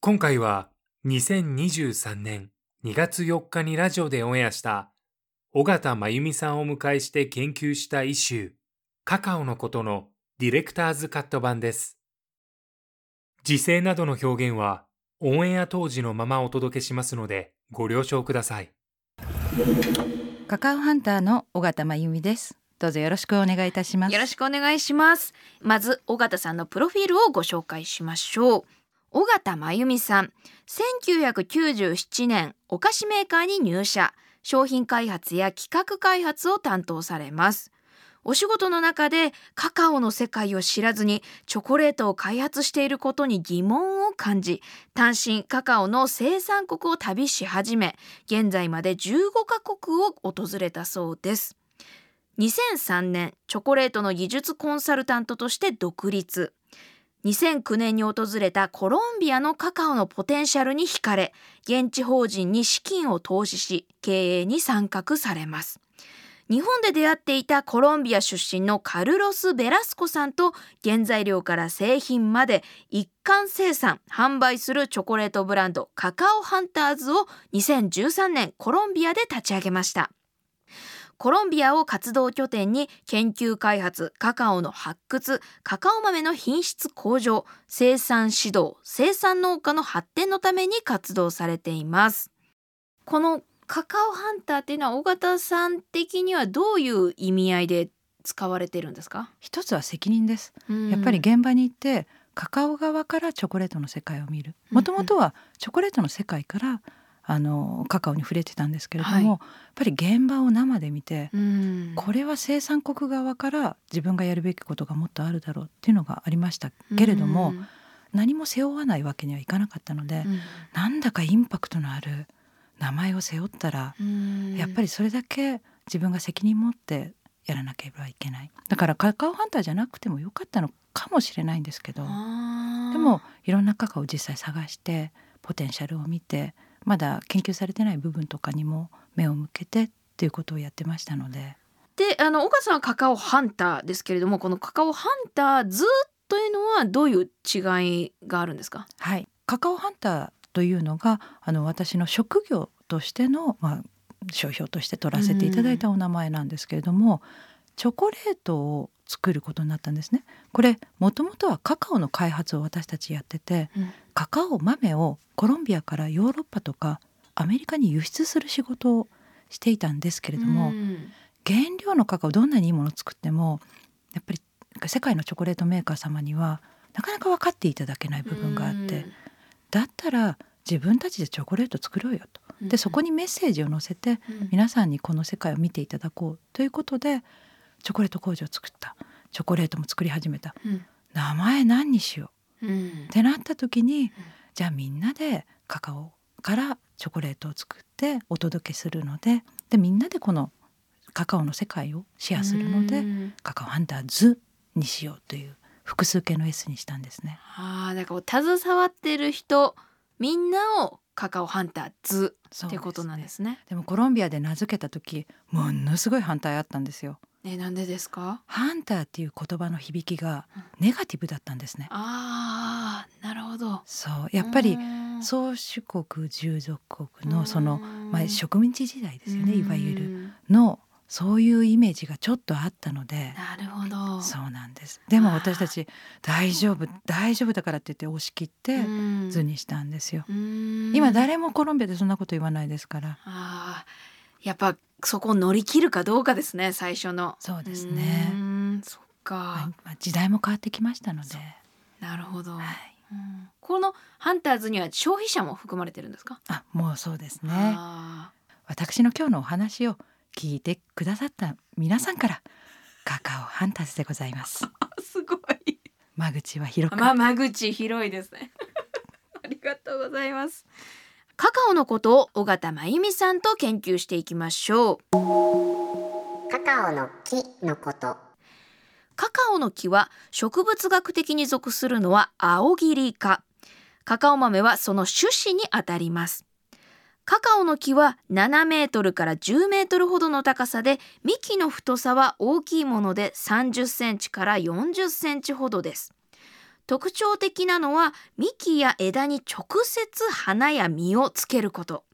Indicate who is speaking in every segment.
Speaker 1: 今回は2023年2月4日にラジオでオンエアした尾形真由美さんを迎えして研究したイシューカカオのことのディレクターズカット版です。時勢などの表現はオンエア当時のままお届けしますのでご了承ください。
Speaker 2: カカオハンターの尾形真由美ですどうぞよろしくお願いいたします
Speaker 3: よろしくお願いしますまず尾形さんのプロフィールをご紹介しましょう尾形真由美さん。1997年お菓子メーカーに入社。商品開発や企画開発を担当されます。お仕事の中でカカオの世界を知らずにチョコレートを開発していることに疑問を感じ単身カカオの生産国を旅し始め現在まで15カ国を訪れたそうです。2003年チョコレートの技術コンサルタントとして独立。2009年に訪れたコロンビアのカカオのポテンシャルに惹かれ現地法人に資金を投資し経営に参画されます。日本で出会っていたコロンビア出身のカルロス・ベラスコさんと原材料から製品まで一貫生産販売するチョコレートブランドカカオハンターズを2013年コロンビアで立ち上げました。コロンビアを活動拠点に研究開発カカオの発掘カカオ豆の品質向上生産指導生産農家の発展のために活動されています。このカカオハンターっていうのは尾形さん的にはどういう意味合いで使われてるんですか、
Speaker 2: 一つは責任です。やっぱり現場に行ってカカオ側からチョコレートの世界を見る。
Speaker 3: うん
Speaker 2: もともとはチョコレートの世界からあのカカオに触れてたんですけれども、
Speaker 3: はい。
Speaker 2: やっぱり現場を生で見て、
Speaker 3: うん。
Speaker 2: これは生産国側から自分がやるべきことがもっとあるだろうっていうのがありましたけれども、何も背負わないわけにはいかなかったので、
Speaker 3: うん。
Speaker 2: なんだかインパクトのある名前を背負ったら、
Speaker 3: うん。
Speaker 2: やっぱりそれだけ自分が責任持ってやらなければいけない。だからカカオハンターじゃなくてもよかったのかもしれないんですけどでもいろんなカカオを実際探してポテンシャルを見てまだ研究されてない部分とかにも目を向けてっていうことをやってましたので。
Speaker 3: であの岡さんはカカオハンターですけれどもこのカカオハンターズというのはどういう違いがあるんですか？
Speaker 2: はい。カカオハンターというのがあの私の職業としての、まあ、商標として取らせていただいたお名前なんですけれども、チョコレートを作ることになったんですね。これもともとはカカオの開発を私たちやってて、
Speaker 3: うん。
Speaker 2: カカオ豆をコロンビアからヨーロッパとかアメリカに輸出する仕事をしていたんですけれども、
Speaker 3: うん。
Speaker 2: 原料のカカオどんなにいいものを作ってもやっぱり世界のチョコレートメーカー様にはなかなか分かっていただけない部分があって、だったら自分たちでチョコレート作ろうよと。でそこにメッセージを載せて
Speaker 3: うん。
Speaker 2: 皆さんにこの世界を見ていただこうということでチョコレート工場を作った。チョコレートも作り始めた。
Speaker 3: うん。
Speaker 2: 名前何にしよう。
Speaker 3: うん。
Speaker 2: ってなった時にじゃあみんなでカカオからチョコレートを作ってお届けするのででみんなでこのカカオの世界をシェアするので
Speaker 3: うん。
Speaker 2: カカオハンターズにしようという複数形の S にしたんですね。
Speaker 3: ああだから携わってる人みんなをカカオハンターズってことなんですね。
Speaker 2: でもコロンビアで名付けた時ものすごい反対あったんですよ。
Speaker 3: ねなんでですか？
Speaker 2: ハンターっていう言葉の響きがネガティブだったんですね。
Speaker 3: ああなるほど。
Speaker 2: そうやっぱり
Speaker 3: うん。
Speaker 2: 宗主国従属国のその、
Speaker 3: うん
Speaker 2: まあ、植民地時代ですよねいわゆる。
Speaker 3: うん
Speaker 2: のそういうイメージがちょっとあったので。
Speaker 3: なるほど。あ
Speaker 2: そうなんです。でも私たち大丈夫大丈夫だからって言って押し切って
Speaker 3: うん
Speaker 2: 図にしたんですよ、
Speaker 3: うん。
Speaker 2: 今誰もコロンビアでそんなこと言わないですから。
Speaker 3: あー。やっぱそこを乗り切るかどうかですね最初の。
Speaker 2: そうですね。
Speaker 3: うんそっか、
Speaker 2: はいまあ、時代も変わってきましたので、
Speaker 3: なるほど、
Speaker 2: はい、
Speaker 3: うん。このハンターズには消費者も含まれてるんですか？
Speaker 2: あもうそうですね。
Speaker 3: あ
Speaker 2: 私の今日のお話を聞いてくださった皆さんからカカオハンターズでございます。
Speaker 3: ー すごい。
Speaker 2: 間口は広く、
Speaker 3: まあ間口広いですね。ありがとうございますカカオのことを尾形真由美さんと研究していきましょう。
Speaker 4: カカオの木のこと。
Speaker 3: カカオの木は植物学的に属するのは青桐科。カカオ豆はその種子にあたります。カカオの木は7メートルから10メートルほどの高さで幹の太さは大きいもので30センチから40センチほどです特徴的なのは幹や枝に直接花や実をつけること。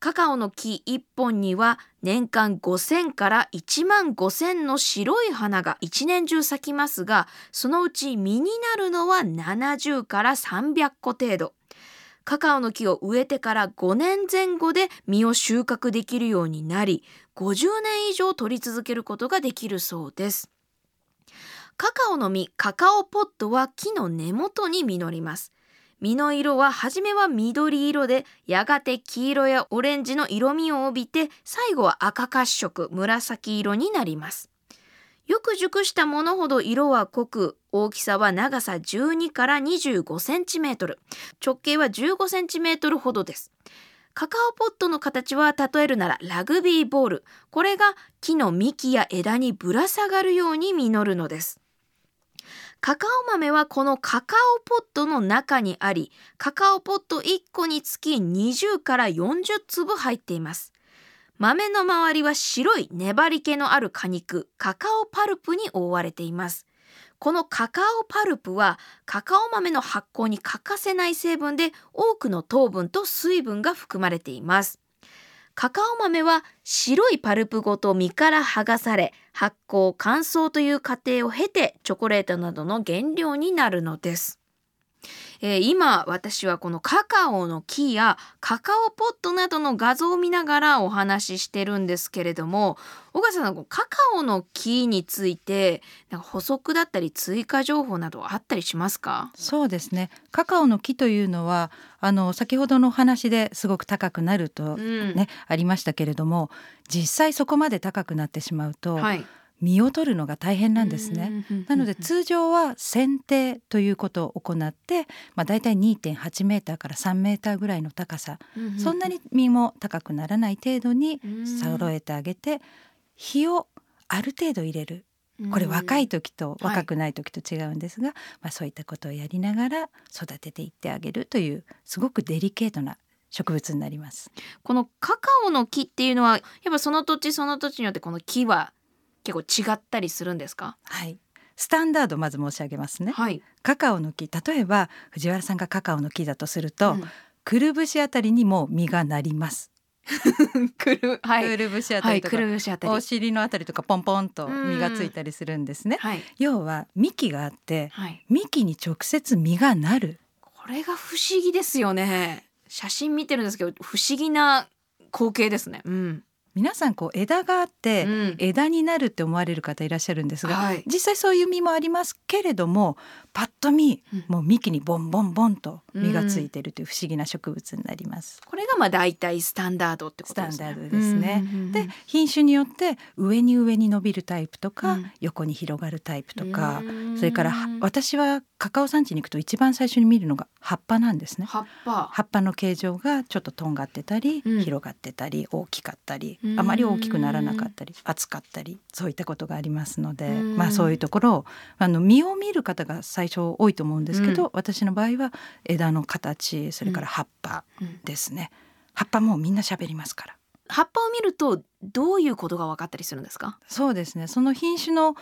Speaker 3: カカオの木1本には年間5000から1万5000の白い花が一年中咲きますがそのうち実になるのは70から300個程度。カカオの木を植えてから5年前後で実を収穫できるようになり50年以上取り続けることができるそうです。カカオの実カカオポットは木の根元に実ります。実の色は初めは緑色でやがて黄色やオレンジの色味を帯びて最後は赤褐色紫色になります。よく熟したものほど色は濃く大きさは長さ12から25センチメートル。直径は15センチメートルほどです。カカオポットの形は例えるならラグビーボール。これが木の幹や枝にぶら下がるように実るのです。カカオ豆はこのカカオポットの中にありカカオポット1個につき20から40粒入っています。豆の周りは白い粘り気のある果肉カカオパルプに覆われています。このカカオパルプはカカオ豆の発酵に欠かせない成分で多くの糖分と水分が含まれています。カカオ豆は白いパルプごと実から剥がされ発酵乾燥という過程を経てチョコレートなどの原料になるのです、えー今私はこのカカオの木やカカオポットなどの画像を見ながらお話ししてるんですけれども小笠さんこのカカオの木についてなんか補足だったり追加情報などあったりしますか？
Speaker 2: そうですね。カカオの木というのはあの先ほどのお話ですごく高くなると
Speaker 3: うん。
Speaker 2: ね、ありましたけれども実際そこまで高くなってしまうと、
Speaker 3: はい
Speaker 2: 実を取るのが大変なんですね。なので通常は剪定ということを行って、まあ、大体2.8メーターから3メーターぐらいの高さ、そんなに実も高くならない程度に揃えてあげて火をある程度入れる。これ若い時と
Speaker 3: はい
Speaker 2: 若くない時と違うんですが、まあ、そういったことをやりながら育てていってあげるというすごくデリケートな植物になります。
Speaker 3: このカカオの木っていうのはやっぱその土地その土地によってこの木は結構違ったりするんですか？
Speaker 2: はい。スタンダードまず申し上げますね。
Speaker 3: はい、
Speaker 2: カカオの木。例えば藤原さんがカカオの木だとすると、
Speaker 3: うん。
Speaker 2: くるぶしあたりにも実がなります。
Speaker 3: くるはい。
Speaker 2: くるぶしあた
Speaker 3: はいく
Speaker 2: りとか、
Speaker 3: るぶしあたり。
Speaker 2: お尻のあたりとかポンポンと実がついたりするんですね。
Speaker 3: はい。
Speaker 2: 要は幹があって
Speaker 3: はい。
Speaker 2: 幹に直接実がなる。
Speaker 3: これが不思議ですよね。写真見てるんですけど不思議な光景ですね。うん、
Speaker 2: 皆さんこう枝があって、
Speaker 3: うん。
Speaker 2: 枝になるって思われる方いらっしゃるんですが、
Speaker 3: はい。
Speaker 2: 実際そういう実もありますけれどもパッと見、
Speaker 3: うん。
Speaker 2: もう幹にボンボンボンと実がついてるという不思議な植物になります。
Speaker 3: これがまあ大体スタンダードってことですね。
Speaker 2: スタンダードですね。で品種によって上に上に伸びるタイプとか、
Speaker 3: うん。
Speaker 2: 横に広がるタイプとか、
Speaker 3: うん。
Speaker 2: それからは私はカカオ産地に行くと一番最初に見るのが葉っぱなんですね。
Speaker 3: 葉っぱ。
Speaker 2: 葉っぱの形状がちょっととんがってたり、
Speaker 3: うん。
Speaker 2: 広がってたり大きかったり
Speaker 3: うん。
Speaker 2: あまり大きくならなかったり厚かったりそういったことがありますので、
Speaker 3: うん。
Speaker 2: まあそういうところをあの実を見る方が最初多いと思うんですけど、
Speaker 3: うん。
Speaker 2: 私の場合は枝の形それから葉っぱ
Speaker 3: うん。
Speaker 2: ですね、葉っぱもうみんな喋りますから。
Speaker 3: 葉っぱを見るとどういうことが分かったりするんですか？
Speaker 2: そうですね。その品種の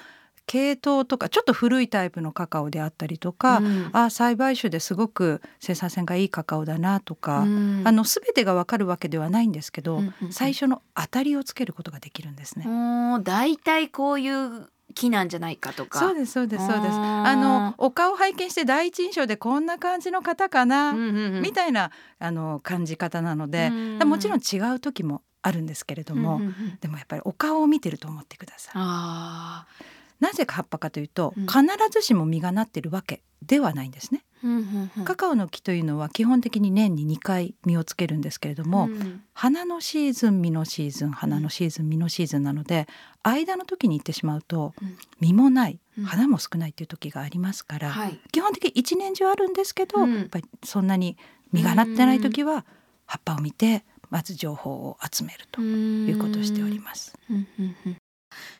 Speaker 2: 系統とかちょっと古いタイプのカカオであったりとか、
Speaker 3: うん。
Speaker 2: あ栽培種ですごく生産性がいいカカオだなとか、
Speaker 3: うん。
Speaker 2: あの全てがわかるわけではないんですけど、
Speaker 3: うんうんうん。
Speaker 2: 最初の当たりをつけることができるんですね。
Speaker 3: もう大体こういう木なんじゃないかとか。
Speaker 2: そうですそうですそうです。
Speaker 3: あ
Speaker 2: のお顔拝見して第一印象でこんな感じの方かな、
Speaker 3: うんうんうん
Speaker 2: みたいなあの感じ方なので、
Speaker 3: うん
Speaker 2: もちろん違う時もあるんですけれども、
Speaker 3: うんうんうん
Speaker 2: でもやっぱりお顔を見てると思ってください。
Speaker 3: あ
Speaker 2: なぜか葉っぱかというと、
Speaker 3: うん
Speaker 2: 必ずしも実がなってるわけではないんですね。カカオの木というのは基本的に年に2回実をつけるんですけれども、
Speaker 3: うん。
Speaker 2: 花のシーズン実のシーズン花のシーズン実のシーズンなので間の時に行ってしまうと
Speaker 3: うん。
Speaker 2: 実もない
Speaker 3: うん。
Speaker 2: 花も少ないっていう時がありますから、
Speaker 3: はい。
Speaker 2: 基本的に一年中あるんですけど、
Speaker 3: うん。
Speaker 2: やっぱりそんなに実がなってない時は葉っぱを見てまず情報を集めるということをしております。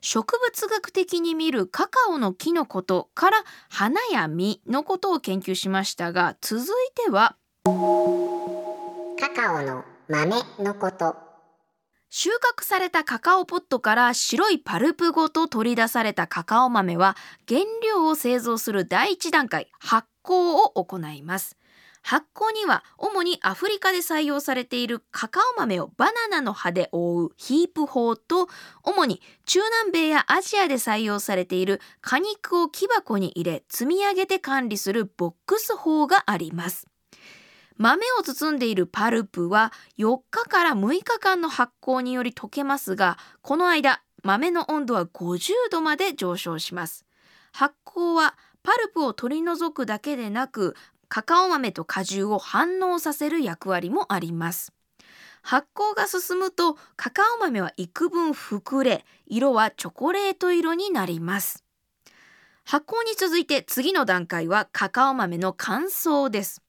Speaker 3: 植物学的に見るカカオの木のことから花や実のことを研究しましたが続いては
Speaker 4: カカオの豆のこと。
Speaker 3: 収穫されたカカオポットから白いパルプごと取り出されたカカオ豆は原料を製造する第一段階発酵を行います発酵には主にアフリカで採用されているカカオ豆をバナナの葉で覆うヒープ法と主に中南米やアジアで採用されている果肉を木箱に入れ積み上げて管理するボックス法があります。豆を包んでいるパルプは4日から6日間の発酵により溶けますがこの間豆の温度は50度まで上昇します。発酵はパルプを取り除くだけでなくカカオ豆と果汁を反応させる役割もあります。発酵が進むとカカオ豆は幾分膨れ色はチョコレート色になります。発酵に続いて次の段階はカカオ豆の乾燥です。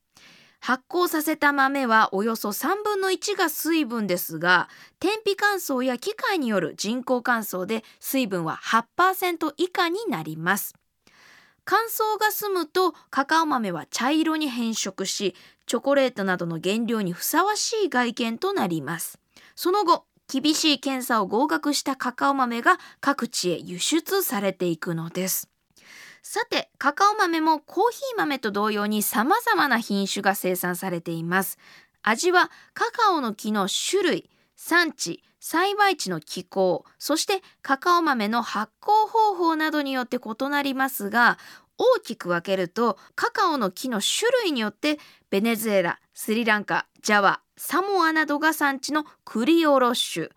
Speaker 3: 発酵させた豆はおよそ3分の1が水分ですが天日乾燥や機械による人工乾燥で水分は8%以下になります。乾燥が済むとカカオ豆は茶色に変色しチョコレートなどの原料にふさわしい外見となります。その後厳しい検査を合格したカカオ豆が各地へ輸出されていくのです。さてカカオ豆もコーヒー豆と同様に様々な品種が生産されています。味はカカオの木の種類産地栽培地の気候そしてカカオ豆の発酵方法などによって異なりますが大きく分けるとカカオの木の種類によってベネズエラスリランカジャワサモアなどが産地のクリオロッシュ。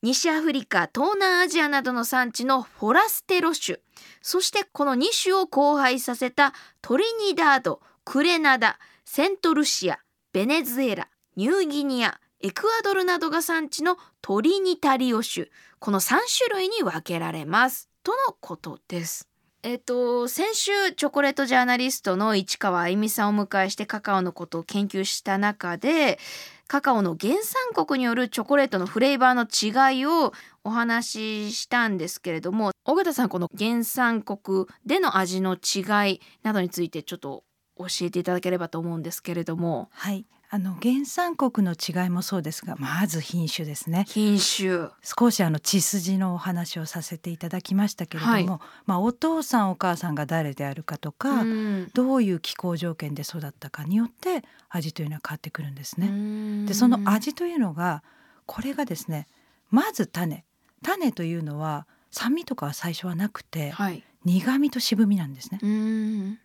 Speaker 3: 西アフリカ東南アジアなどの産地のフォラステロ種そしてこの2種を交配させたトリニダードクレナダセントルシアベネズエラニューギニアエクアドルなどが産地のトリニタリオ種この3種類に分けられますとのことです。えっと先週チョコレートジャーナリストの市川あゆみさんをお迎えしてカカオのことを研究した中でカカオの原産国によるチョコレートのフレーバーの違いをお話ししたんですけれども尾形さんこの原産国での味の違いなどについてちょっと教えていただければと思うんですけれども。
Speaker 2: はい、あの原産国の違いもそうですが、まず品種ですね。
Speaker 3: 品種。
Speaker 2: 少しあの血筋のお話をさせていただきましたけれども、
Speaker 3: はい。
Speaker 2: まあお父さんお母さんが誰であるかとか、
Speaker 3: うん。
Speaker 2: どういう気候条件で育ったかによって味というのは変わってくるんですね。
Speaker 3: ね
Speaker 2: でその味というのがこれがですねまず種。種というのは酸味とかは最初はなくて
Speaker 3: はい。
Speaker 2: 苦味と渋みなんですね。
Speaker 3: うん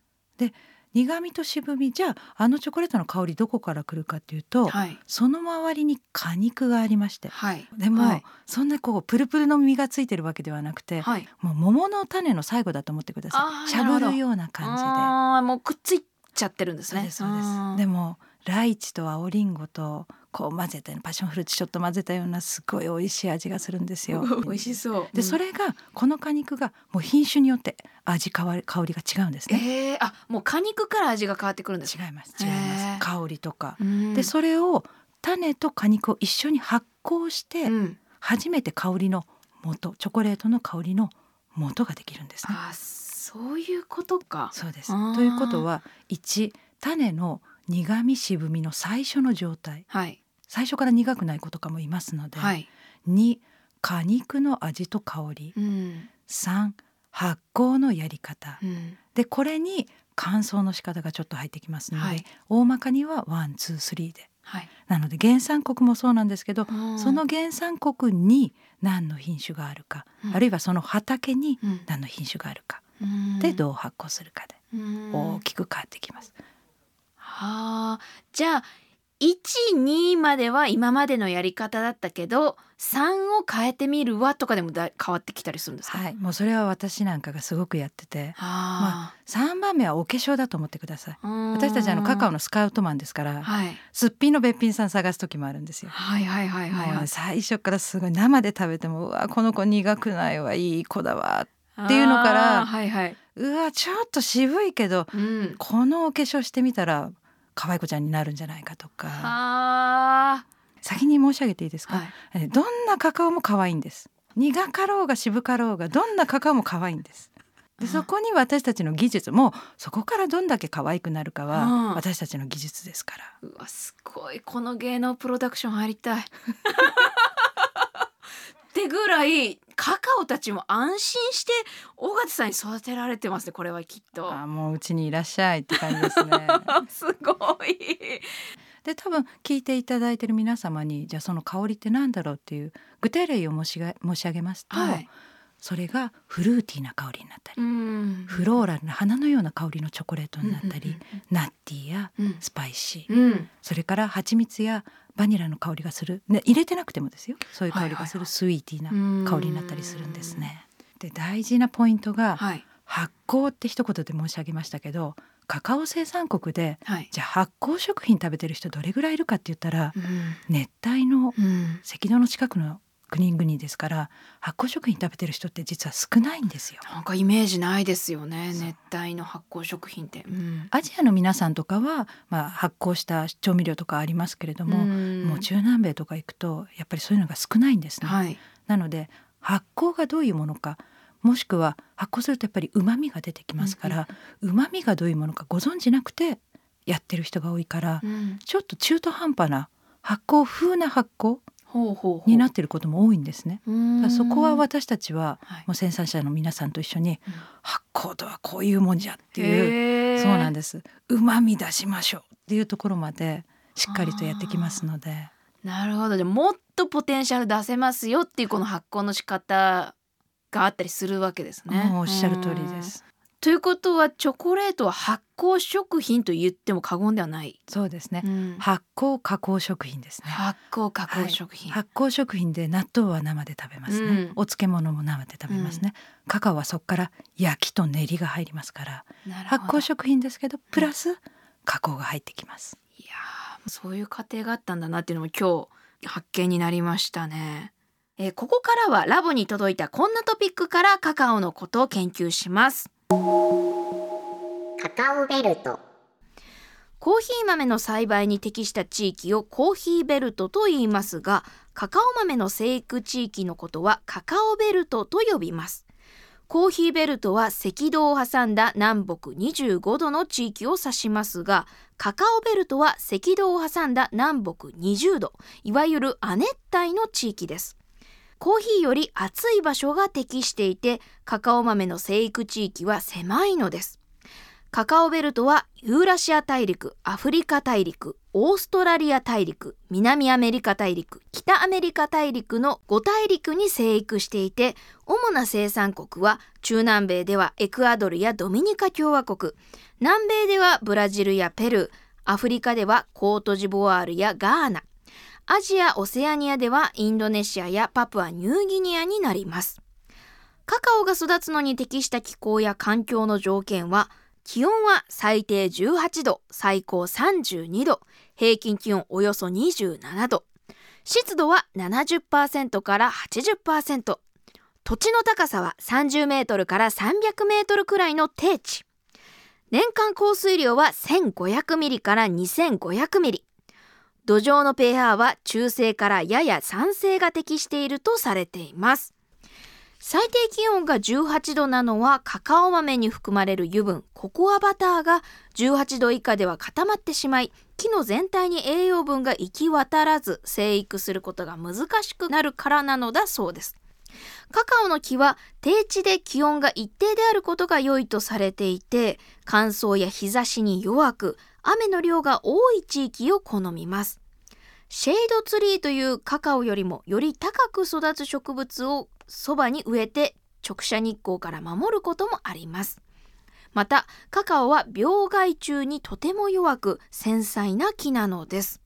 Speaker 2: 苦味と渋み。じゃああのチョコレートの香りどこから来るかというと、
Speaker 3: はい。
Speaker 2: その周りに果肉がありまして。
Speaker 3: はい。
Speaker 2: でも、
Speaker 3: はい。
Speaker 2: そんなこうプルプルの実がついてるわけではなくて、
Speaker 3: はい。
Speaker 2: もう桃の種の最後だと思ってください。しゃぶるような感じで。
Speaker 3: あーもうくっついちゃってるんですね。
Speaker 2: そうですそうでもライチと青リンゴとこう混ぜたパッションフルーツちょっと混ぜたようなすごい美味しい味がするんですよ。
Speaker 3: 美味しそう。
Speaker 2: でそれがこの果肉がもう品種によって味変わる香りが違うんですね。
Speaker 3: えー、あもう果肉から味が変わってくるんです
Speaker 2: 違います違います。香りとか。
Speaker 3: うん。
Speaker 2: でそれを種と果肉を一緒に発酵して
Speaker 3: うん。
Speaker 2: 初めて香りの元チョコレートの香りの元ができるんですね。
Speaker 3: あそういうことか。
Speaker 2: そうです。ということは1種の苦味渋みの最初の状態。
Speaker 3: はい
Speaker 2: 最初から苦くない子とかもいますので、
Speaker 3: はい。
Speaker 2: 2果肉の味と香り。
Speaker 3: うん。
Speaker 2: 3発酵のやり方。
Speaker 3: うん。
Speaker 2: でこれに乾燥の仕方がちょっと入ってきますので、
Speaker 3: はい。
Speaker 2: 大まかには one two three で。
Speaker 3: はい。
Speaker 2: なので原産国もそうなんですけど、
Speaker 3: うん。
Speaker 2: その原産国に何の品種があるか、
Speaker 3: うん。
Speaker 2: あるいはその畑に
Speaker 3: うん。
Speaker 2: 何の品種があるか、
Speaker 3: うん。
Speaker 2: でどう発酵するかで
Speaker 3: うん。
Speaker 2: 大きく変わってきます。
Speaker 3: はあ。じゃあ12までは今までのやり方だったけど3を変えてみるわとかでもだ変わってきたりするんですか、
Speaker 2: はい、もうそれは私なんかがすごくやってて。
Speaker 3: は
Speaker 2: 3番目はお化粧だと思ってください。
Speaker 3: あ、
Speaker 2: 私たちあのカカオ
Speaker 3: の
Speaker 2: のスカウトマンですから、
Speaker 3: はい。
Speaker 2: すっぴんのべっぴんさん探す時もあるんですよ。
Speaker 3: はいはいはいはいはい。
Speaker 2: 最初からすごい生で食べてもうわこの子苦くないわいい子だわっていうのから
Speaker 3: はいはい。う
Speaker 2: わちょっと渋いけど
Speaker 3: うん。
Speaker 2: このお化粧してみたら可愛い子ちゃんになるんじゃないかとか。
Speaker 3: は
Speaker 2: 先に申し上げていいですか、
Speaker 3: あはい。
Speaker 2: えどんなカカオも可愛いんです。苦かろうが渋かろうがどんなカカオも可愛いんです。で
Speaker 3: あ
Speaker 2: そこに私たちの技術もそこからどんだけ可愛くなるか
Speaker 3: うん
Speaker 2: は私たちの技術ですから。
Speaker 3: うわすごい。この芸能プロダクション入りたい ってぐらいカカオたちも安心して尾形さんに育てられてますねこれはきっと。
Speaker 2: あもううちにいらっしゃいって感じですね。
Speaker 3: すごい。
Speaker 2: で多分聞いていただいてる皆様にじゃあその香りってなんだろうっていう具体例を申しが申し上げますと、
Speaker 3: はい
Speaker 2: それがフルーティーな香りになったり、
Speaker 3: うん。
Speaker 2: フローラルな花のような香りのチョコレートになったり、
Speaker 3: うん
Speaker 2: ナッティーや
Speaker 3: うん。
Speaker 2: スパイシー、
Speaker 3: うん。
Speaker 2: それから蜂蜜やバニラの香りがする、ね、入れてなくてもですよ。そういう香りがするスイーティーな香りになったりするんですね。で大事なポイントが
Speaker 3: はい。
Speaker 2: 発酵って一言で申し上げましたけどカカオ生産国で
Speaker 3: はい。
Speaker 2: じゃあ発酵食品食べてる人どれぐらいいるかって言ったら
Speaker 3: うん。
Speaker 2: 熱帯の
Speaker 3: うん。
Speaker 2: 赤道の近くの国々ですから発酵食品食べてる人って実は少ないんですよ。
Speaker 3: なんかイメージないですよね熱帯の発酵食品って、うん。
Speaker 2: アジアの皆さんとかは、まあ、発酵した調味料とかありますけれども、
Speaker 3: ん。
Speaker 2: もう中南米とか行くとやっぱりそういうのが少ないんですね。
Speaker 3: はい。
Speaker 2: なので発酵がどういうものかもしくは発酵するとやっぱり旨味が出てきますから旨味がどういうものかご存じなくてやってる人が多いから
Speaker 3: うん。
Speaker 2: ちょっと中途半端な発酵風な発酵になってることも多いんですね。そこは私たちは
Speaker 3: はい。
Speaker 2: もう生産者の皆さんと一緒に
Speaker 3: うん。
Speaker 2: 発酵とはこういうもんじゃっていうそうなんです。旨味出しましょうっていうところまでしっかりとやってきますので。
Speaker 3: なるほど。じゃあもっとポテンシャル出せますよっていうこの発酵の仕方があったりするわけですね。
Speaker 2: おっしゃる通りです。
Speaker 3: ということはチョコレートは発酵食品と言っても過言ではない。
Speaker 2: そうですね。
Speaker 3: うん。
Speaker 2: 発酵加工食品ですね。
Speaker 3: 発酵加工食品。
Speaker 2: 発酵食品で納豆は生で食べますね、
Speaker 3: うん。
Speaker 2: お漬物も生で食べますね、カカオはそこから焼きと練りが入りますから発酵食品ですけどプラス加工が入ってきます。
Speaker 3: いやーそういう過程があったんだなっていうのも今日発見になりましたね。えーここからはラボに届いたこんなトピックからカカオのことを研究します。
Speaker 4: カカオベルト。
Speaker 3: コーヒー豆の栽培に適した地域をコーヒーベルトと言いますがカカオ豆の生育地域のことはカカオベルトと呼びます。コーヒーベルトは赤道を挟んだ南北25度の地域を指しますがカカオベルトは赤道を挟んだ南北20度いわゆる亜熱帯の地域です。コーヒーより暑い場所が適していてカカオ豆の生育地域は狭いのです。カカオベルトはユーラシア大陸、アフリカ大陸、オーストラリア大陸、南アメリカ大陸、北アメリカ大陸の5大陸に生育していて、主な生産国は中南米ではエクアドルやドミニカ共和国、南米ではブラジルやペルー、アフリカではコートジボワールやガーナ、アジア・オセアニアではインドネシアやパプアニューギニアになります。カカオが育つのに適した気候や環境の条件は気温は最低18度、最高32度、平均気温およそ27度。湿度は70%から80%。土地の高さは30メートルから300メートルくらいの低地。年間降水量は1500ミリから2500ミリ。土壌の pH は中性からやや酸性が適しているとされています。最低気温が18度なのはカカオ豆に含まれる油分ココアバターが18度以下では固まってしまい木の全体に栄養分が行き渡らず生育することが難しくなるからなのだそうですカカオの木は低地で気温が一定であることが良いとされていて乾燥や日差しに弱く雨の量が多い地域を好みます。シェードツリーというカカオよりもより高く育つ植物をそばに植えて直射日光から守ることもあります。またカカオは病害虫にとても弱く繊細な木なのです。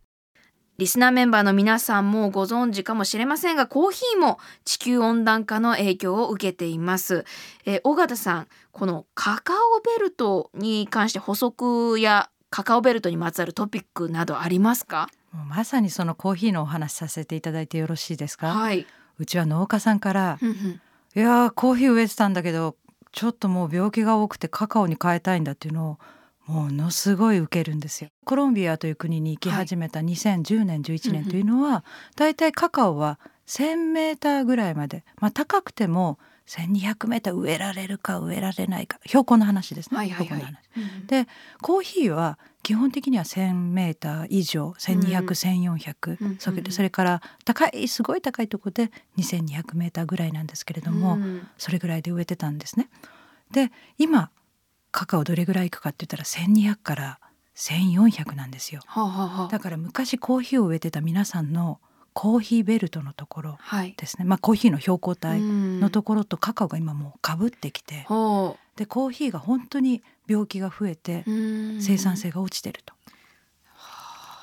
Speaker 3: リスナーメンバーの皆さんもご存知かもしれませんがコーヒーも地球温暖化の影響を受けています、え尾形さんこのカカオベルトに関して補足やカカオベルトにまつわるトピックなどありますか？
Speaker 2: まさにそのコーヒーのお話しさせていただいてよろしいですか、
Speaker 3: はい、
Speaker 2: うちは農家さんから
Speaker 3: ふんふん「
Speaker 2: いやーコーヒー植えてたんだけどちょっともう病気が多くてカカオに変えたいんだ」っていうのをものすごい受けるんですよ。コロンビアという国に行き始めた2010年11年というのは、だいたいカカオは1,000メーターぐらいまで、まあ、高くても1,200メーター植えられるか植えられないか。標高の話ですね。
Speaker 3: はいはいはい。
Speaker 2: 標高の話。でコーヒーは基本的には1,000メーター以上1,200、
Speaker 3: うん
Speaker 2: 1,400、それでそれから高いすごい高いところで2,200メーターぐらいなんですけれども、
Speaker 3: うん。
Speaker 2: それぐらいで植えてたんですね。で今カカオどれぐらいいくかって言ったら1,200から1,400なんですよ。
Speaker 3: はあはあはあ。
Speaker 2: だから昔コーヒーを植えてた皆さんのコーヒーベルトのところ
Speaker 3: はい。
Speaker 2: ですね、まあ、コーヒーの標高帯の
Speaker 3: の
Speaker 2: ところとカカオが今もうかぶってきて、
Speaker 3: ほ
Speaker 2: でコーヒーが本当に病気が増えて生産性が落ちてると。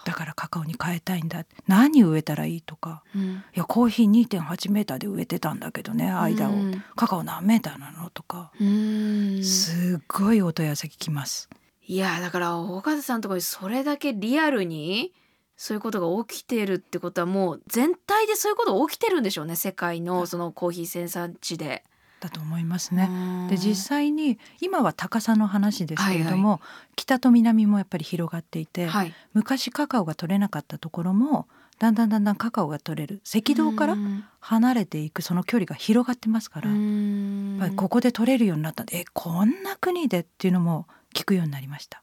Speaker 2: だからカカオに変えたいんだ。何植えたらいいとか。
Speaker 3: うん。
Speaker 2: いやコーヒー2.8メーターで植えてたんだけどね間を。
Speaker 3: うん
Speaker 2: カカオ何メーターなのとか。
Speaker 3: うん。
Speaker 2: すっごいお問い合わせ来ます。
Speaker 3: いやだから岡田さんのところにそれだけリアルにそういうことが起きてるってことはもう全体でそういうこと起きてるんでしょうね世界のそのコーヒー生産地で。
Speaker 2: だと思いますね。
Speaker 3: ね
Speaker 2: で実際に今は高さの話ですけれども、北と南もやっぱり広がっていて、
Speaker 3: はい、
Speaker 2: 昔カカオが取れなかったところもだんだんだんだんカカオが取れる。赤道から離れていくその距離が広がってますから、やっぱりここで取れるようになった。えこんな国でっていうのも聞くようになりました。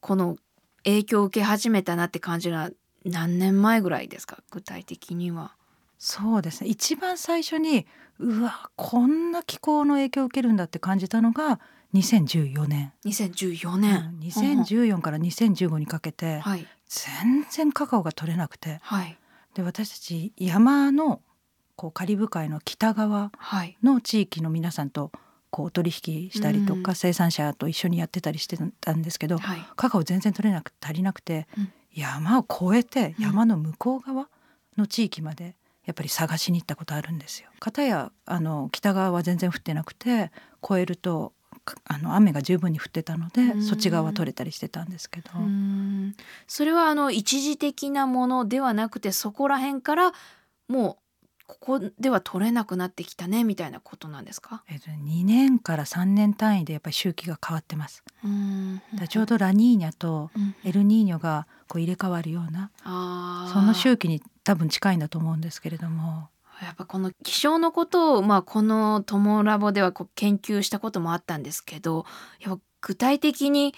Speaker 3: この影響を受け始めたなって感じるのは何年前ぐらいですか？具体的には。
Speaker 2: そうですね。一番最初にうわこんな気候の影響を受けるんだって感じたのが2014年、
Speaker 3: 2014
Speaker 2: うん。
Speaker 3: 年。
Speaker 2: 2014から2015にかけて
Speaker 3: はい。
Speaker 2: 全然カカオが取れなくて。
Speaker 3: はい。
Speaker 2: で私たち山のこうカリブ海の北側
Speaker 3: はい。
Speaker 2: の地域の皆さんとこう取引したりと
Speaker 3: うん。
Speaker 2: か生産者と一緒にやってたりしてたんですけど
Speaker 3: はい。
Speaker 2: カカオ全然取れなく足りなくて
Speaker 3: うん
Speaker 2: 山を越えて
Speaker 3: うん
Speaker 2: 山の向こう側の地域までやっぱり探しに行ったことあるんですよ。片やあの北側は全然降ってなくて越えるとかあの雨が十分に降ってたので
Speaker 3: うん
Speaker 2: そっち側は取れたりしてたんですけど。
Speaker 3: それはあの一時的なものではなくてそこら辺からもうここでは取れなくなってきたねみたいなことなんですか？
Speaker 2: えっと、2年から3年単位でやっぱり周期が変わってます。
Speaker 3: うーん
Speaker 2: だちょうどラニーニャと
Speaker 3: うん
Speaker 2: エルニーニョがこう入れ替わるようなその周期に多分近いんだと思うんですけれども
Speaker 3: やっぱこの気象のことを、まあ、この「トモラボ」ではこう研究したこともあったんですけどやっぱ具体的に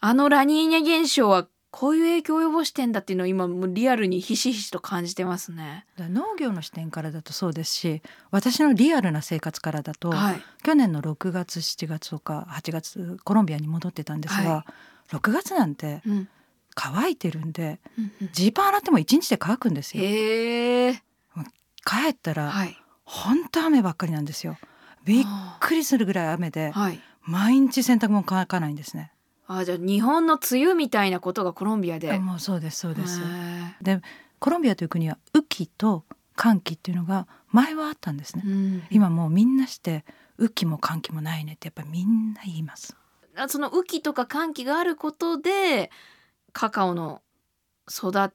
Speaker 3: あのラニーニャ現象はこういう影響を及ぼしてんだっていうのを今もうリアルにひしひしと感じてますね。
Speaker 2: 農業の視点からだとそうですし私のリアルな生活からだと、
Speaker 3: はい、
Speaker 2: 去年の6月7月とか8月コロンビアに戻ってたんですが、
Speaker 3: は
Speaker 2: 6月なんて
Speaker 3: うん
Speaker 2: 乾いてるんでジーパン洗っても1日で乾くんですよ。帰ったら
Speaker 3: はい、
Speaker 2: 本当雨ばっかりなんですよ。びっくりするぐらい雨で
Speaker 3: はい、
Speaker 2: 毎日洗濯物乾かないんですね。
Speaker 3: あじゃあ日本の梅雨みたいなことがコロンビアで。
Speaker 2: あもうそうですそうです。でコロンビアという国は雨季と寒気っていうのが前はあったんですね。
Speaker 3: うん
Speaker 2: 今もうみんなして雨季も寒気もないねってやっぱりみんな言います。
Speaker 3: あその雨季とか寒気があることでカカオの育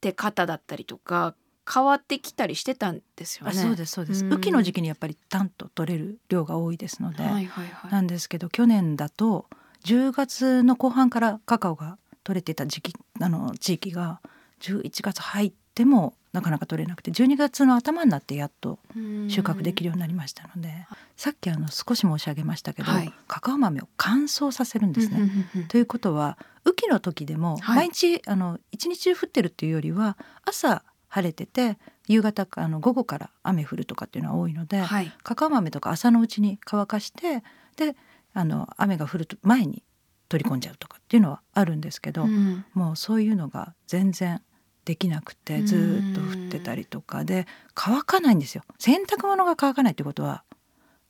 Speaker 3: て方だったりとか変わってきたりしてたんですよね。
Speaker 2: あそうですそうです。
Speaker 3: うん
Speaker 2: 雨季の時期にやっぱりタンと取れる量が多いですので、
Speaker 3: はいはいはい。
Speaker 2: なんですけど去年だと10月の後半からカカオが取れてた時期あの地域が11月入ってもなかなか取れなくて12月の頭になってやっと収穫できるようになりましたので、さっきあの少し申し上げましたけど、
Speaker 3: はい。
Speaker 2: カカオ豆を乾燥させるんですね。ということは雨季の時でも
Speaker 3: はい。
Speaker 2: 毎日、あの一日中降ってるっていうよりは朝晴れてて夕方あの午後から雨降るとかっていうのは多いので、
Speaker 3: はい。
Speaker 2: カカオ豆とか朝のうちに乾かしてであの雨が降る前に取り込んじゃうとかっていうのはあるんですけど、
Speaker 3: うん。
Speaker 2: もうそういうのが全然できなくてずーっと降ってたりとか。で乾かないんですよ。洗濯物が乾かないってことは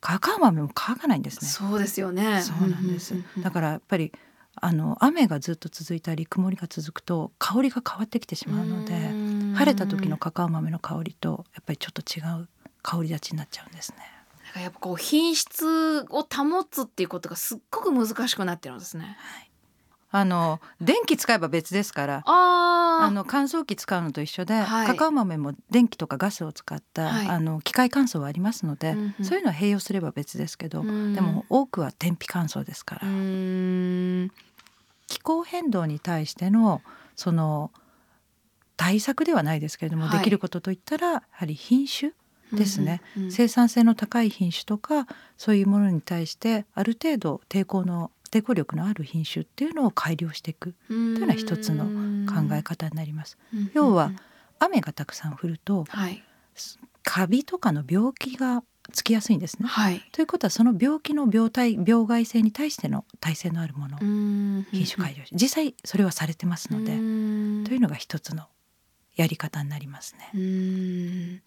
Speaker 2: カカオ豆も乾かないんですね。
Speaker 3: そうですよね。
Speaker 2: そうなんです。
Speaker 3: うんうんうん。
Speaker 2: だからやっぱりあの雨がずっと続いたり曇りが続くと香りが変わってきてしまうので
Speaker 3: うん。
Speaker 2: 晴れた時のカカオ豆の香りとやっぱりちょっと違う香り立ちになっちゃうんですね。
Speaker 3: だからやっぱこう品質を保つっていうことがすっごく難しくなってるんですね。
Speaker 2: あの電気使えば別ですから
Speaker 3: あ
Speaker 2: あの乾燥機使うのと一緒で、
Speaker 3: はい。
Speaker 2: カカオ豆も電気とかガスを使った、
Speaker 3: はい。
Speaker 2: あの機械乾燥はありますので、
Speaker 3: うんうん。
Speaker 2: そういうのは併用すれば別ですけど、
Speaker 3: うん。
Speaker 2: でも多くは天日乾燥ですから、
Speaker 3: うーん。
Speaker 2: 気候変動に対してのその対策ではないですけれども、
Speaker 3: はい。
Speaker 2: できることといったらやはり品種ですね、
Speaker 3: うんうんうん。
Speaker 2: 生産性の高い品種とかそういうものに対してある程度抵抗の抵抗力のある品種っていうのを改良していく。
Speaker 3: とい
Speaker 2: うのは一つの考え方になります。要は雨がたくさん降ると
Speaker 3: はい。
Speaker 2: カビとかの病気がつきやすいんですね。
Speaker 3: はい。
Speaker 2: ということはその病気の病態病害性に対しての耐性のあるもの。品種改良し実際それはされてますので、というのが一つのやり方になりますね。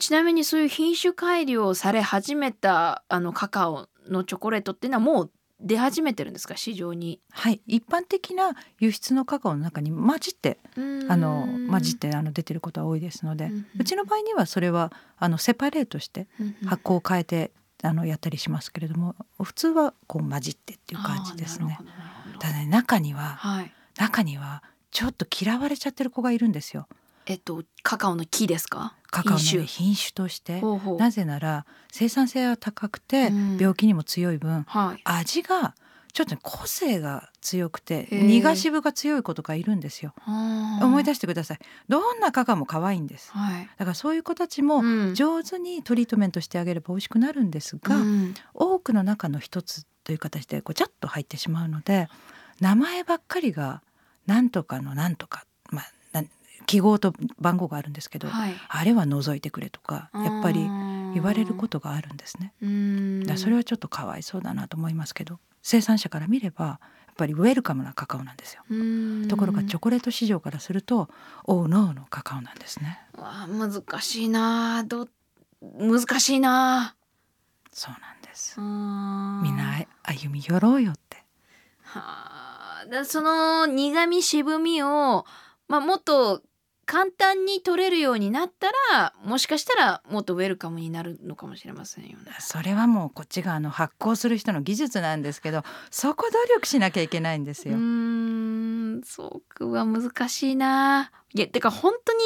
Speaker 3: ちなみにそういう品種改良をされ始めたあのカカオのチョコレートっていうのはもう出始めてるんですか？市場に。
Speaker 2: はい、一般的な輸出のカカオの中に混じってあの混じってあの出てることは多いですので、
Speaker 3: うんうん
Speaker 2: うちの場合にはそれはあのセパレートして発酵を変えてあのやったりしますけれども普通はこう混じってっていう感じですねただね中には
Speaker 3: はい。
Speaker 2: 中にはちょっと嫌われちゃってる子がいるんですよ。
Speaker 3: えっとカカオの木ですか？
Speaker 2: カカオの
Speaker 3: 品種
Speaker 2: としてなぜなら生産性は高くて
Speaker 3: うん。
Speaker 2: 病気にも強い分、
Speaker 3: はい。
Speaker 2: 味がちょっとね個性が強くて苦渋が強い子とかいるんですよ。思い出
Speaker 3: し
Speaker 2: してください。どんなカカオも可愛いんです。
Speaker 3: はい。
Speaker 2: だからそういう子たちも
Speaker 3: うん。
Speaker 2: 上手にトリートメントしてあげれば美味しくなるんですが、
Speaker 3: うん。
Speaker 2: 多くの中の一つという形でごちゃっと入ってしまうので名前ばっかりがなんとかのなんとか記号と番号があるんですけど、
Speaker 3: はい。
Speaker 2: あれは除いてくれとかやっぱり言われることがあるんですね。
Speaker 3: うん
Speaker 2: だそれはちょっとかわいそうだなと思いますけど生産者から見ればやっぱりウェルカムなカカオなんですよ。
Speaker 3: うん
Speaker 2: ところがチョコレート市場からするとオーノーのカカオなんですね。
Speaker 3: わあ難しいなど難しいな
Speaker 2: そうなんです。
Speaker 3: み
Speaker 2: みんな歩み寄ろうよって。
Speaker 3: はあだその苦味渋みを、まあ、もっと簡単に取れるようになったらもしかしたらもっとウェルカムになるのかもしれませんよね。
Speaker 2: それはもうこっちがあの発酵する人の技術なんですけどそこ努力しなきゃいけないんです
Speaker 3: う
Speaker 2: よ。
Speaker 3: ーんそうかは難しいないやてか本当に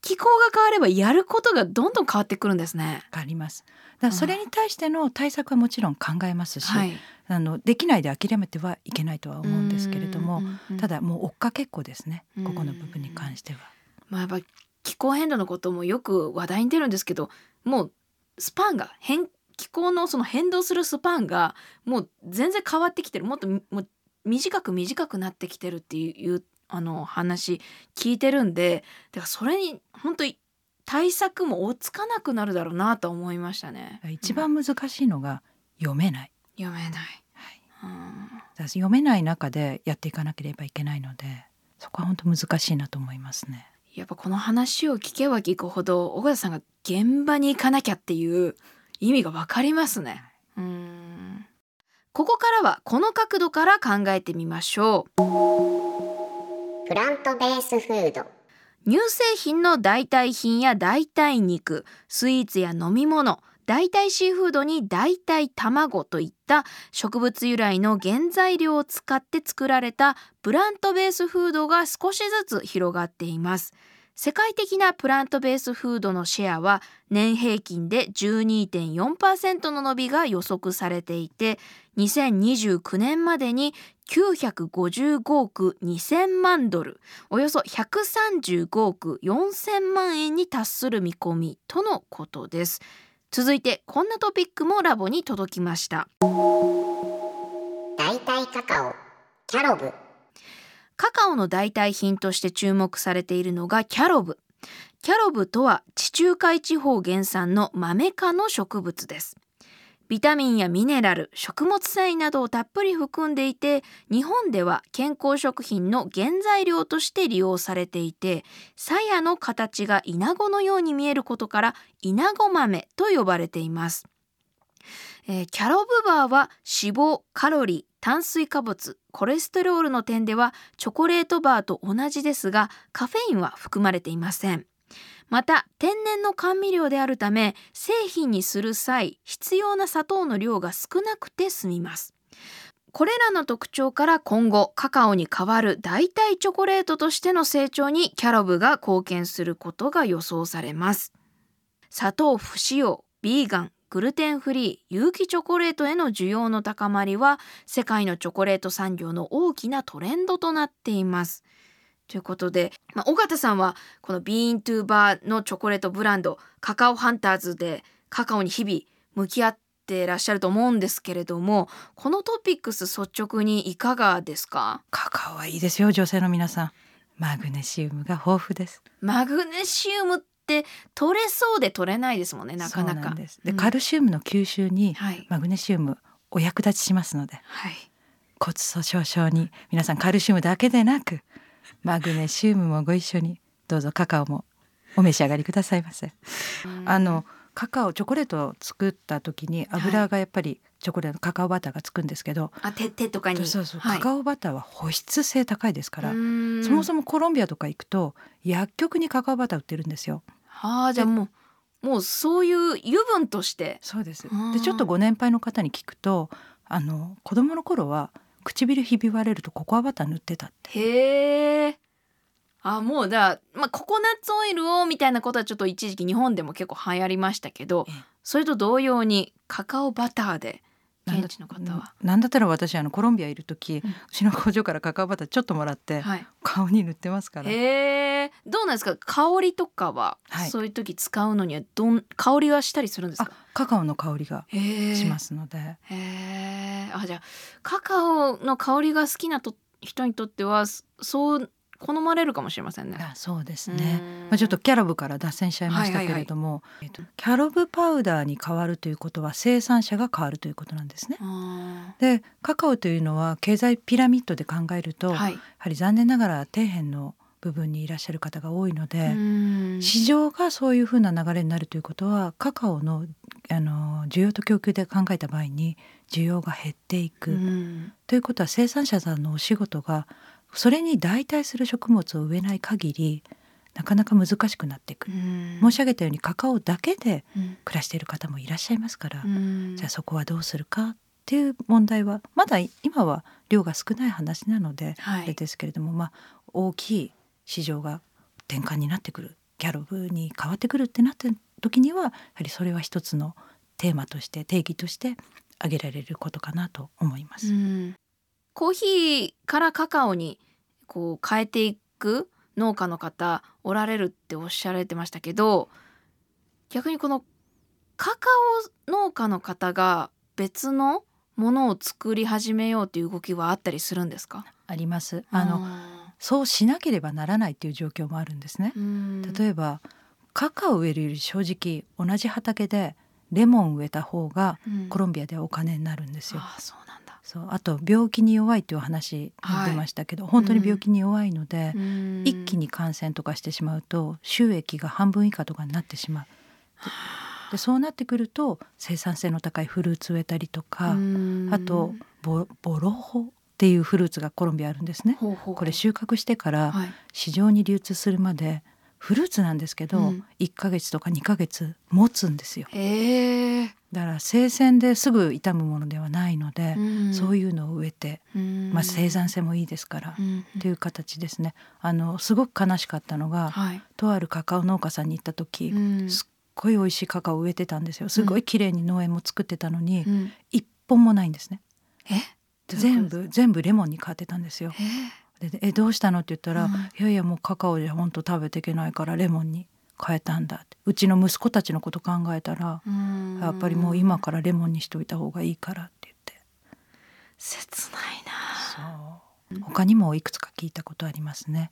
Speaker 3: 気候が変わればやることがどんどん変わってくるんですね。
Speaker 2: わかります。だからそれに対しての対策はもちろん考えますし、
Speaker 3: はい、
Speaker 2: あのできないで諦めてはいけないとは思うんですけれども、ただもう追っかけっこですね
Speaker 3: うん
Speaker 2: ここの部分に関しては。
Speaker 3: まあ、やっぱ気候変動のこともよく話題に出るんですけどもうスパンが変気候のその変動するスパンがもう全然変わってきてるもっとみもう短く短くなってきてるっていうあの話聞いてるんでだからそれに本当に対策も追いつかなくなるだろうなと思いましたね。
Speaker 2: 一番難しいのが読めない。
Speaker 3: 読めない。
Speaker 2: はい
Speaker 3: うん
Speaker 2: 読めない中でやっていかなければいけないのでそこは本当難しいなと思いますね。
Speaker 3: やっぱこの話を聞けば聞くほど尾形さんが現場に行かなきゃっていう意味がわかりますね。うんここからはこの角度から考えてみましょう。
Speaker 4: プラントベースフード
Speaker 3: 乳製品の代替品や代替肉スイーツや飲み物代替シーフードに代替卵といった植物由来の原材料を使って作られたプラントベースフードが少しずつ広がっています。世界的なプラントベースフードのシェアは年平均で12.4%の伸びが予測されていて2029年までに955億2000万ドルおよそ135億4000万円に達する見込みとのことです。続いてこんなトピックもラボに届きました。
Speaker 4: 代替カカオキャロブ。
Speaker 3: カカオの代替品として注目されているのがキャロブ。キャロブとは地中海地方原産のマメ科の植物ですビタミンやミネラル食物繊維などをたっぷり含んでいて日本では健康食品の原材料として利用されていて鞘の形がイナゴのように見えることからイナゴ豆と呼ばれています、えーキャロブバーは脂肪カロリー炭水化物コレステロールの点ではチョコレートバーと同じですがカフェインは含まれていません。また天然の甘味料であるため製品にする際必要な砂糖の量が少なくて済みます。これらの特徴から今後カカオに代わる代替チョコレートとしての成長にキャロブが貢献することが予想されます。砂糖不使用ビーガングルテンフリー有機チョコレートへの需要の高まりは世界のチョコレート産業の大きなトレンドとなっています。ということで、まあ、尾形さんはこのビーントゥーバーのチョコレートブランドカカオハンターズでカカオに日々向き合ってらっしゃると思うんですけれどもこのトピックス率直にいかがですか？
Speaker 2: カカオはいいですよ女性の皆さん。マグネシウムが豊富です。
Speaker 3: マグネシウムって取れそうで取れないですもんねなかなか。
Speaker 2: で
Speaker 3: うん。
Speaker 2: カルシウムの吸収に
Speaker 3: はい。
Speaker 2: マグネシウムお役立ちしますので
Speaker 3: はい。
Speaker 2: 骨粗しょう症に皆さんカルシウムだけでなくマグネシウムもご一緒に。どうぞカカオもお召し上がりくださいませ。あのカカオチョコレートを作った時に油がやっぱりチョコレートカカオバターがつくんですけど、
Speaker 3: あ手手とかに。
Speaker 2: そうそう、
Speaker 3: はい。
Speaker 2: カカオバターは保湿性高いですから、そもそもコロンビアとか行くと薬局にカカオバター売ってるんですよ。
Speaker 3: はあじゃあもうもうそういう油分として。
Speaker 2: そうです。でちょっとご年配の方に聞くとあの子供の頃は唇ひび割れるとココアバター塗ってたって。
Speaker 3: へえ。あもうだまあココナッツオイルをみたいなことはちょっと一時期日本でも結構流行りましたけど
Speaker 2: ええ。
Speaker 3: それと同様にカカオバターで現地の方は、
Speaker 2: なんだったら私あのコロンビアいる時、
Speaker 3: うん。
Speaker 2: うちの工場からカカオバターちょっともらって、
Speaker 3: はい、
Speaker 2: 顔に塗ってますから。
Speaker 3: へえどうなんですか？香りとかは、
Speaker 2: はい。
Speaker 3: そういう時使うのにはどん香りはしたりするんです
Speaker 2: あ
Speaker 3: か
Speaker 2: カカオの香りがしますので、
Speaker 3: へえあじゃあカカオの香りが好きなと人にとってはそそう好まれるかもしれませんね。
Speaker 2: あそうです
Speaker 3: う
Speaker 2: ね。
Speaker 3: ん。
Speaker 2: まあ、ちょっとキャロブから脱線しちゃいました
Speaker 3: はいはいはい。
Speaker 2: けれども、えっとキャロブパウダーに変わるということは生産者が変わるということなんですね。
Speaker 3: あ
Speaker 2: でカカオというのは経済ピラミッドで考えると、
Speaker 3: はい。
Speaker 2: はり残念ながら底辺の部分にいらっしゃる方が多いので、
Speaker 3: うん。
Speaker 2: 市場がそういうふうな流れになるということはカカオのあの需要と供給で考えた場合に需要が減っていく、
Speaker 3: うん。
Speaker 2: ということは生産者さんのお仕事がそれに代替する食物を植えない限りなかなか難しくなっていく、
Speaker 3: うん。
Speaker 2: 申し上げたようにカカオだけで
Speaker 3: うん。
Speaker 2: 暮らしている方もいらっしゃいますから、
Speaker 3: うん。
Speaker 2: じゃあそこはどうするかっていう問題はまだ今は量が少ない話なので、
Speaker 3: はい。
Speaker 2: あれですけれども、まあ、大きい市場が転換になってくる。ギャロブに変わってくるってなった時にはやはりそれは一つのテーマとして定義として挙げられることかなと思います。
Speaker 3: うんコーヒーからカカオにこう変えていく農家の方おられるっておっしゃられてましたけど逆にこのカカオ農家の方が別のものを作り始めようという動きはあったりするんですか？
Speaker 2: あります。あのそうしなければならないっていう状況もあるんですね。例
Speaker 3: え
Speaker 2: えばカカオを植えるより正直同じ畑でレモン植えた方がコロンビアではお金になるんですよ。
Speaker 3: ああそうなんだ
Speaker 2: そうあと病気に弱いという話
Speaker 3: はい。
Speaker 2: 出ましたけど、本当に病気に弱いので、
Speaker 3: うん。
Speaker 2: 一気に感染とかしてしまうと収益が半分以下とかになってしまう。ででそうなってくると生産性の高いフルーツ植えたりとか、
Speaker 3: うん。
Speaker 2: あとボボロホっていうフルーツがコロンビアあるんですね。
Speaker 3: ほうほう
Speaker 2: これ収穫してから
Speaker 3: はい。
Speaker 2: 市場に流通するまでフルーツなんですけど、
Speaker 3: うん。
Speaker 2: 1ヶ月とか2ヶ月持つんですよ。
Speaker 3: へえ、
Speaker 2: だから生鮮ですぐ傷むものではないので、そう
Speaker 3: い
Speaker 2: いうのを植えて、
Speaker 3: うん、
Speaker 2: まあ、生産性もいいですから、
Speaker 3: うん。
Speaker 2: っていう形ですね。あのすごく悲しかったのが、
Speaker 3: はい。
Speaker 2: とあるカカオ農家さんに行った時、
Speaker 3: うん。
Speaker 2: すっごい美味しいカカオを植えてたんですよ。すごい綺麗に農園も作ってたのに、
Speaker 3: うん。
Speaker 2: 一本もないんですね。全部全部レモンに変わってたんですよ。
Speaker 3: え。
Speaker 2: でえどうしたの？って言ったら、
Speaker 3: うん。
Speaker 2: いやいやもうカカオじゃ本当食べていけないからレモンに変えたんだって。うちの息子たちのこと考えたら、
Speaker 3: うん。
Speaker 2: やっぱりもう今からレモンにしといた方がいいからって言って。
Speaker 3: 切ないな。
Speaker 2: そう。他にもいくつか聞いたことありますね。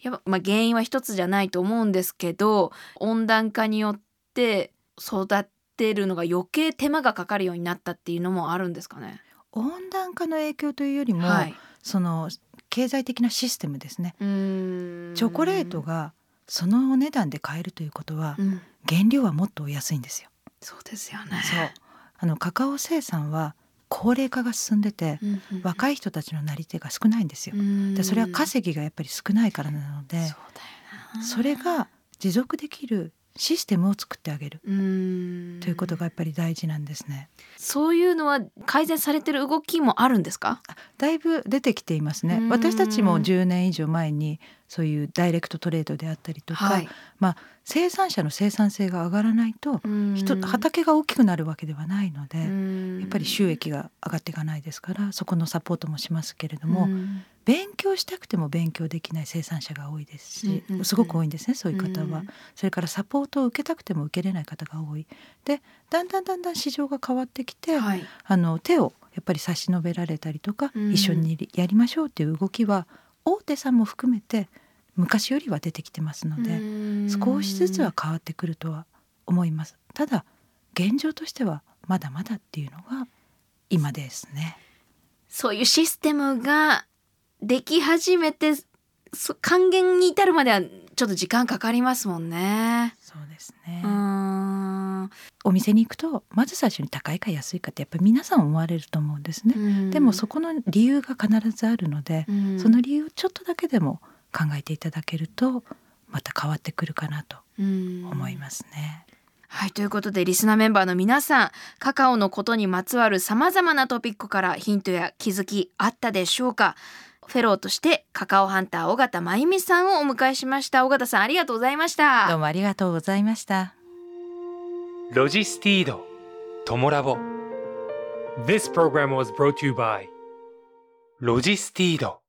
Speaker 3: やっぱ、まあ、原因は一つじゃないと思うんですけど温暖化によって育てるのが余計手間がかかるようになったっていうのもあるんですかね。
Speaker 2: 温暖化の影響というよりも、
Speaker 3: はい。
Speaker 2: その経済的なシステムですね。チョコレート、がそのお値段で買えるということは
Speaker 3: うん、
Speaker 2: 原料はもっとお安いんですよ。
Speaker 3: そうですよね。
Speaker 2: そうあのカカオ生産は高齢化が進んでて
Speaker 3: うんうん
Speaker 2: 若い人たちのなり手が少ないんですよ。
Speaker 3: うん
Speaker 2: でそれは稼ぎがやっぱり少ないからなので
Speaker 3: そうだよな
Speaker 2: それが持続できるシステムを作ってあげるということがやっぱり大事なんですね。
Speaker 3: そういうのは改善されてる動きもあるんですか？
Speaker 2: だいぶ出てきていますね
Speaker 3: うん
Speaker 2: 私たちも10年以上前にそういうダイレクトトレードであったりとか、
Speaker 3: い。
Speaker 2: まあ生産者の生産性が上がらないと人畑が大きくなるわけではないので、やっぱり収益が上がっていかないですからそこのサポートもしますけれども、
Speaker 3: うん。
Speaker 2: 勉強したくても勉強できない生産者が多いですし、
Speaker 3: うんうんうん。
Speaker 2: すごく多いんですねそういう方は、
Speaker 3: うん。
Speaker 2: それからサポートを受けたくても受けれない方が多い。でだんだんだんだん市場が変わってきて、
Speaker 3: はい。
Speaker 2: あの手をやっぱり差し伸べられたりとか、
Speaker 3: うん。
Speaker 2: 一緒にやりましょうっていう動きは大手さんも含めて昔よりは出てきてますので、少しずつは変わってくるとは思います。ただ現状としてはまだまだっていうのが今ですね。
Speaker 3: そういうシステムができ始めてそ還元に至るまではちょっと時間かかりますもんね。
Speaker 2: そうですね。お店に行くとまず最初に高いか安いかってやっぱり皆さん思われると思うんですね、でもそこの理由が必ずあるので、
Speaker 3: うん。
Speaker 2: その理由をちょっとだけでも考えていただけるとまた変わってくるかなと思
Speaker 3: 思
Speaker 2: いますね。
Speaker 3: はいということでリスナーメンバーの皆さんカカオのことにまつわるさまざまなトピックからヒントや気づきあったでしょうか？フェローとしてカカオハンター尾形真由美さんをお迎えしました。尾形さんありがとうございました。
Speaker 2: どうもありがとうございました。
Speaker 1: ロジスティードトモラボ。This program was brought to you by ロジスティード